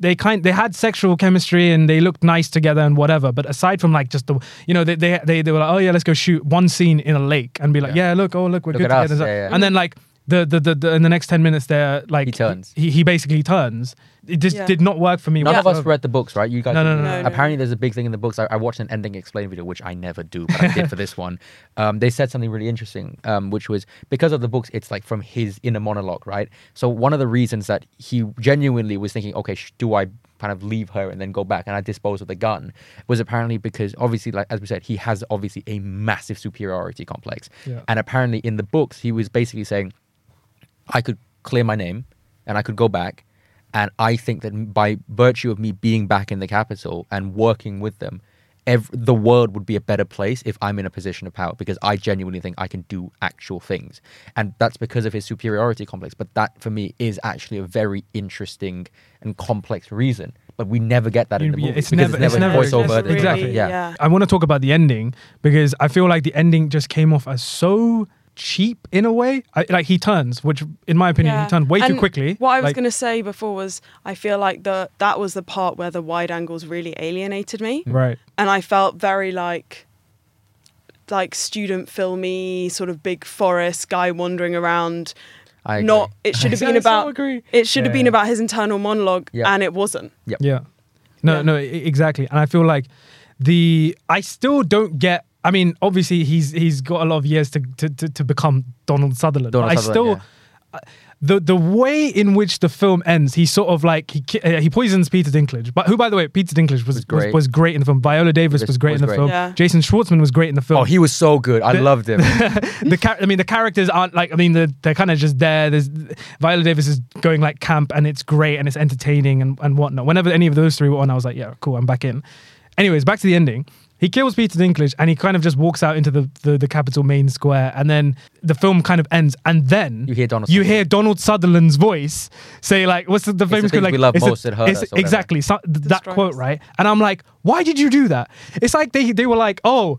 They kind they had sexual chemistry and they looked nice together and whatever. But aside from like just the you know they they they, they were like oh yeah let's go shoot one scene in a lake and be like Yeah. yeah, look oh look we're Look good together us, and, yeah, yeah. and then like the the, the the in the next ten minutes they're like He turns. he he basically turns. It just Yeah. did not work for me. None of us whatsoever. read the books, right? You guys. No, no, didn't. no, no. No, no. Apparently, there's a big thing in the books. I, I watched an ending explain video, which I never do, but I did for this one. Um, they said something really interesting, um, which was because of the books, it's like from his inner monologue, right? So one of the reasons that he genuinely was thinking, okay, sh- do I kind of leave her and then go back and I dispose of the gun, was apparently because obviously, like as we said, he has obviously a massive superiority complex, Yeah. and apparently in the books, he was basically saying, I could clear my name and I could go back. And I think that by virtue of me being back in the capital and working with them, ev- the world would be a better place if I'm in a position of power because I genuinely think I can do actual things. And that's because of his superiority complex. But that for me is actually a very interesting and complex reason. But we never get that in the Yeah, movie it's because never- it's it's never, never- voiceover. it's never it's really- nothing. yeah. yeah. I want to talk about the ending because I feel like the ending just came off as so cheap in a way. I, like he turns, which in my opinion Yeah. he turned way too quickly. What I was Like, going to say before was I feel like the that was the part where the wide angles really alienated me, right. and I felt very like like student filmy sort of big forest guy wandering around. I Not it should have been so about agree. it should have been about his internal monologue, Yeah. and it wasn't. Yeah. No, Yeah. no, exactly. And I feel like the I still don't get. I mean, obviously he's he's got a lot of years to to, to, to become Donald Sutherland. Donald but I Sutherland, still the the way in which the film ends, he sort of like he uh, he poisons Peter Dinklage. But who, by the way, Peter Dinklage was Was was, great. was, great in the film. Viola Davis Was- was, great was in the great. film. Yeah. Jason Schwartzman was great in the film. Oh, he was so good. I The- loved him. the char- I mean, the characters aren't like. I mean, the, they're kind of just there. There's Viola Davis is going like camp, and it's great, and it's entertaining, and, and whatnot. Whenever any of those three were on, I was like, yeah, cool, I'm back in. Anyways, back to the ending. He kills Peter Dinklage, and he kind of just walks out into the the, the capital main square, and then the film kind of ends, and then You hear Donald you Sutherland. hear Donald Sutherland's voice say like, "What's the, the the famous quote? Like, we love it's the- most that hurt it's- or exactly so, that quote, right? And I'm like, why did you do that? It's like they they were like, oh,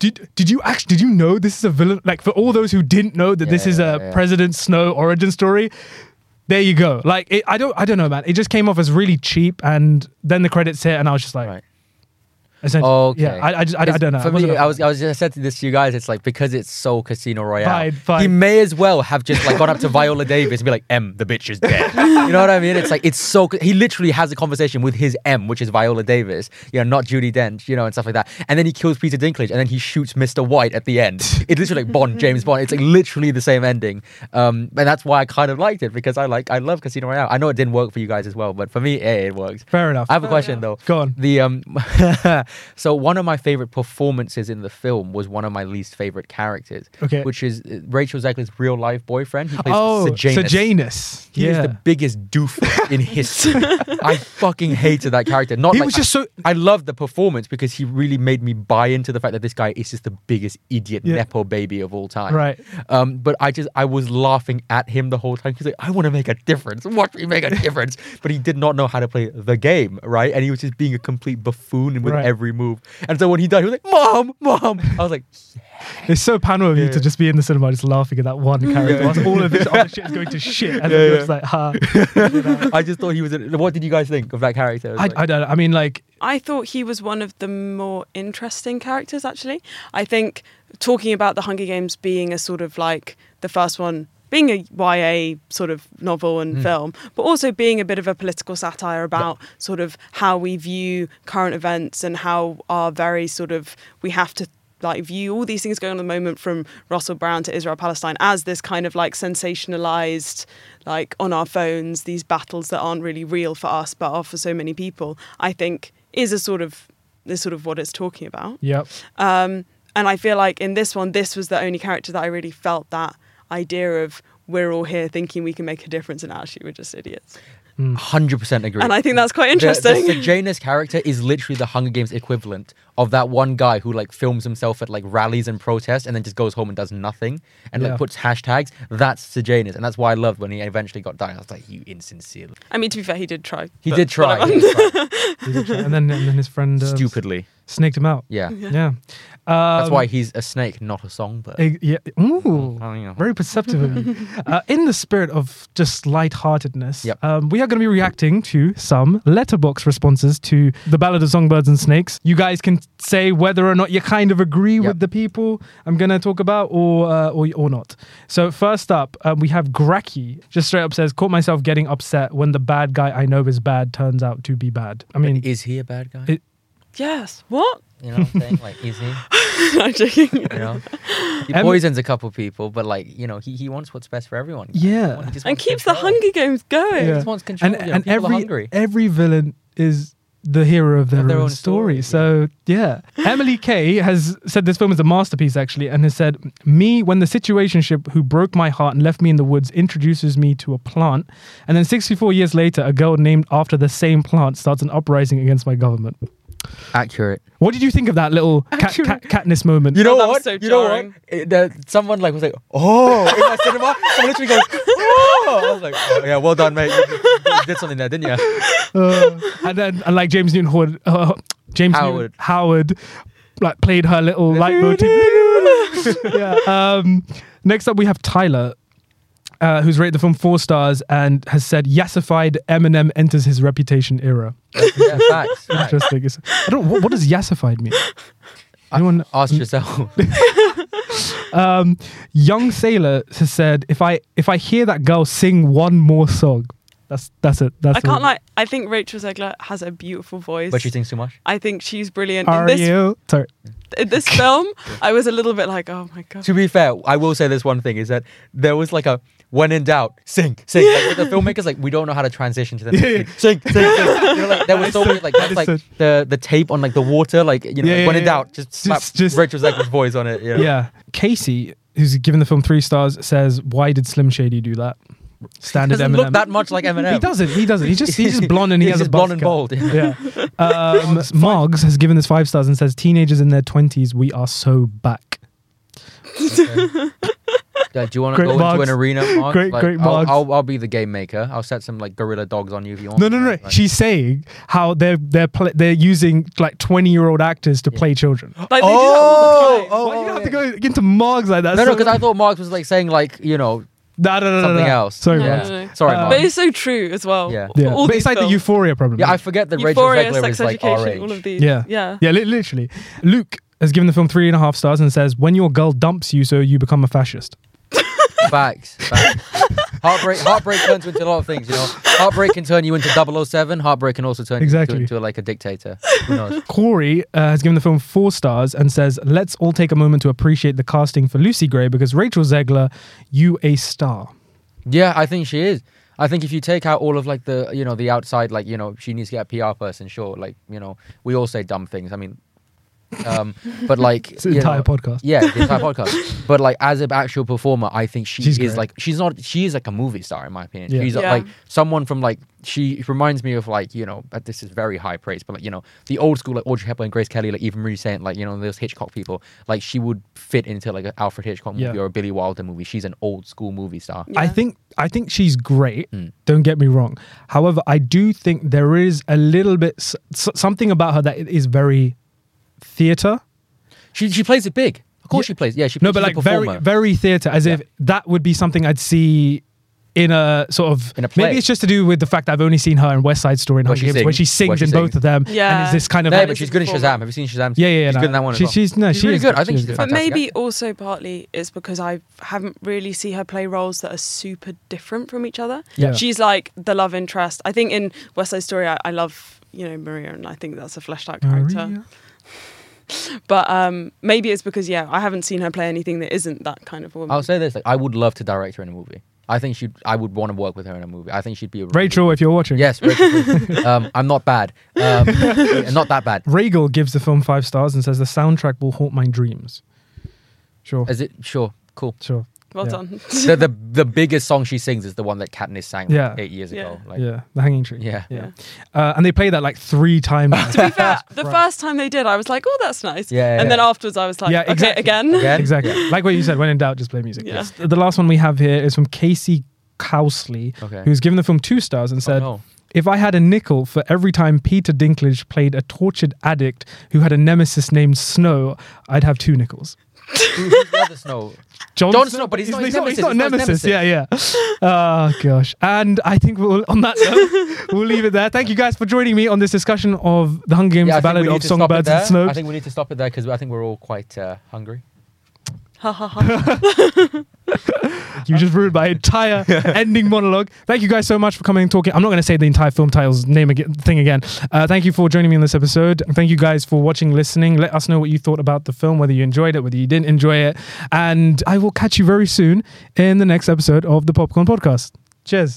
did did you actually did you know this is a villain? Like for all those who didn't know that this Yeah, is a yeah, yeah. President Snow origin story. There you go. Like it, I don't I don't know, man. It just came off as really cheap, and then the credits hit, and I was just like, Right. Essentially. Okay. Yeah, I, I, just, I, I don't know. For I wasn't me, a I was, I was just said to this to you guys. It's like because it's so Casino Royale. Fine, fine. He may as well have just like gone up to Viola Davis and be like, "M, the bitch is dead." you know what I mean? It's like it's so. He literally has a conversation with his M, which is Viola Davis. You know, not Judi Dench. You know, and stuff like that. And then he kills Peter Dinklage, and then he shoots Mr. White at the end. It's literally like Bond, James Bond. It's like literally the same ending. Um, and that's why I kind of liked it because I like I love Casino Royale. I know it didn't work for you guys as well, but for me, eh, it worked. Fair enough. I have a Fair question enough. though. Go on. The um, so one of my favorite performances in the film was one of my least favorite characters. Okay. Which is uh, Rachel Zegler's real life boyfriend. He plays Oh, Sejanus. Sejanus. He yeah. is the biggest doof in history. I fucking hated that character. Not He like was just so- I, I loved the performance because he really made me buy into the fact that this guy is just the biggest idiot Yeah. nepo baby of all time. Right. Um, but I just I was laughing at him the whole time. He's like, I want to make a difference. Watch me make a difference. But he did not know how to play the game, right? And he was just being a complete buffoon with Right. every move. And so when he died, he was like, Mom, Mom. I was like, It's so panel of you to just be in the cinema just laughing at that one character. all of his other shit is going to shit. And Yeah, then you're yeah. just like, ha. I just thought he was. In, what did you guys think of that character? I, I don't. I mean, like, I thought he was one of the more interesting characters, actually. I think talking about the Hunger Games being a sort of like the first one being a YA sort of novel and hmm. film, but also being a bit of a political satire about sort of how we view current events and how our very sort of we have to like view all these things going on at the moment from Russell Brand to Israel Palestine as this kind of like sensationalized like on our phones these battles that aren't really real for us but are for so many people I think is a sort of is sort of what it's talking about yep. um, and I feel like in this one this was the only character that I really felt that idea of we're all here thinking we can make a difference and actually we're just idiots hundred percent agree. and I think that's quite interesting The, Sejanus character is literally the Hunger Games equivalent of that one guy who like films himself at like rallies and protests and then just goes home and does nothing and Yeah. like puts hashtags. That's Sejanus, and that's why I loved when he eventually got died. I was like, you insincere. I mean to be fair he did try He but did try. whatever. he did try. and then and then his friend uh, Stupidly. Snaked him out. Yeah. Yeah. That's Um, why he's a snake, not a songbird. eh, yeah. Ooh. Oh, yeah. Very perceptive of you. Uh, in the spirit of just lightheartedness, Yep. um, we are going to be reacting to some Letterboxd responses to the Ballad of Songbirds and Snakes. You guys can say whether or not you kind of agree Yep. with the people I'm going to talk about, or uh, or or not. So first up, um, we have Graki. Just straight up says, "Caught myself getting upset when the bad guy I know is bad turns out to be bad." I mean, is he a bad guy? it- yes what you know what I'm saying? Like, is he? I'm joking You know, he Em- poisons a couple people, but like, you know, he, he wants what's best for everyone. Yeah. He just and wants keeps the control. Hunger Games going He Yeah. just wants control. and you know, and people are every hungry. every villain is the hero of their, their own, own story. story, So yeah, Emily Kay has said this film is a masterpiece actually, and has said me when the situationship who broke my heart and left me in the woods introduces me to a plant, and then 64 years later, a girl named after the same plant starts an uprising against my government. Accurate. What did you think of that little cat, cat, Katniss moment? You know Oh, that was what? so you know what? jarring. It- the- someone like was like, "Oh!" in my cinema, someone literally goes, "Oh!" I was like, oh, "Yeah, well done, mate. You, you did something there, didn't you?" Uh, and then and like James Newton Howard, uh, James Howard. Newton Howard, like played her little light leitmotif. yeah. Um, next up, we have Tyler, uh, who's rated the film four stars and has said yassified Eminem enters his reputation era. yeah, facts. facts. Interesting. It's- I don't. What, what does yassified mean? Anyone? Ask yourself. Um, young sailor has said, if I if I hear that girl sing one more song, that's that's it. That's I can't all. lie I think Rachel Zegler has a beautiful voice but she sings too much. I think she's brilliant Are in this you? Sorry. in this film I was a little bit like oh my god To be fair, I will say this one thing is that there was like a when in doubt, sing, sing. Like, the filmmakers like we don't know how to transition to the next Yeah, yeah. Sing, sing, sing. You know, like there was so many like that's like the the tape on like the water, like you know, Yeah, like, yeah, when in yeah. doubt, just slap Just- just- voice on it. You know? Yeah. Casey, who's given the film three stars, says, "Why did Slim Shady do that?" Standard doesn't Eminem. look that much like Eminem. He doesn't. He doesn't. He just he's just blonde and he He's has a blonde and bold. cut. Yeah. Um, has given this five stars and says, "Teenagers in their twenties, we are so back." Yeah, do you want to Great go into an arena? Mark? Great- Like, great I'll. I'll, I'll be the game maker. I'll set some like gorilla dogs on you if you want. No, no, no. Like, She's saying how they're they're pl- they're using like twenty year old actors to play children. like they do that all the time. oh, Why do you have to go into Moggs like that? no, no, So- because I thought Marx was like saying like you know No, no, no, no, something no. else. Sorry, No, Mark. no, no. Sorry, Uh, But it's so true as well. Yeah. Yeah, All but it's like the. Euphoria problem. yeah, I forget that Euphoria, Rachel Zegler sex is like our education, age. all of these. Yeah. Yeah. Yeah, li- literally. Luke has given the film three and a half stars and says, "When your girl dumps you, so you become a fascist." Facts. facts. heartbreak. Heartbreak turns you into a lot of things. You know, heartbreak can turn you into 007. Heartbreak can also turn Exactly. you into, into like a dictator. Who knows? Corey uh, has given the film four stars and says, "Let's all take a moment to appreciate the casting for Lucy Gray because Rachel Zegler, you a star." Yeah, I think she is. I think if you take out all of like the you know the outside like you know she needs to get a PR person. Sure, like you know we all say dumb things. I mean, um, but like It's an you entire know, podcast. Yeah, the entire podcast. But like as an actual performer, I think she She's is great. like she's not she is like a movie star in my opinion. Yeah. She's uh, Yeah. like someone from like she reminds me of like you know but this is very high praise, but like you know the old school like Audrey Hepburn, Grace Kelly, like even Marie Saint, like you know those Hitchcock people. Like she would fit into like an Alfred Hitchcock movie Yeah. or a Billy Wilder movie. She's an old school movie star. I think I think she's great. Mm. Don't get me wrong. However, I do think there is a little bit s- s- something about her that is very theater. She she plays it big. Of course Yeah. she plays. Yeah, she No, she's but a like very very theater, as Yeah. if that would be something I'd see in a sort of In a play. maybe it's just to do with the fact that I've only seen her in West Side Story and Where Hunger she Games, where she sings. sings Where she in both of them, and Yeah. it's this kind of No, like, but she's good in. Shazam. Have you seen Shazam? yeah, yeah, yeah. she's no. good in that one as She- well. She's no, She's she really is good. I think She is she's But maybe actor. also partly it's because I haven't really see her play roles that are super different from each other. Yeah. She's like the love interest. I think in West Side Story, I, I love you know Maria, and I think that's a fleshed out character. Maria. But um, maybe it's because yeah, I haven't seen her play anything that isn't that kind of woman. I'll say this: like, I would love to direct her in a movie. I think she. would I would want to work with her in a movie. I think she'd be a really- Rachel, if you're watching, Yes, Rachel. um, I'm not bad. Um, yeah, not that bad. Regal gives the film five stars and says the soundtrack will haunt my dreams. Sure, Is it sure? Cool. sure. Well yeah. done. The, the the biggest song she sings is the one that Katniss sang like, Yeah. eight years ago. Like, yeah, the hanging tree. yeah. yeah. Uh, and they play that like three times. to be fair, the first time they did, I was like, "Oh, that's nice." Yeah, yeah, and then afterwards, I was like, Yeah, "Okay, exactly. again." Again? exactly. Like what you said, when in doubt, just play music. Yeah. Yes. The last one we have here is from Casey Cowsley, Okay. who's given the film two stars and Oh, said, no. If I had a nickel for every time Peter Dinklage played a tortured addict who had a nemesis named Snow, I'd have two nickels. Who- who's the other Snow? Jon, Jon Snow, but he's not his not, he's nemesis. not It's not his nemesis. Yeah, yeah. Oh gosh. And I think we'll on that note, we'll leave it there. Thank you guys for joining me on this discussion of the Hunger Games Yeah, Ballad of to stop it Songbirds and there. Snow. I think we need to stop it there because I think we're all quite uh, hungry. Ha ha ha. You just ruined my entire ending monologue. Thank you guys so much for coming and talking. I'm not going to say the entire film title's name again, thing again. Uh, thank you for joining me in this episode. Thank you guys for watching, listening. Let us know what you thought about the film, whether you enjoyed it, whether you didn't enjoy it. And I will catch you very soon in the next episode of the Popcorn Podcast. Cheers.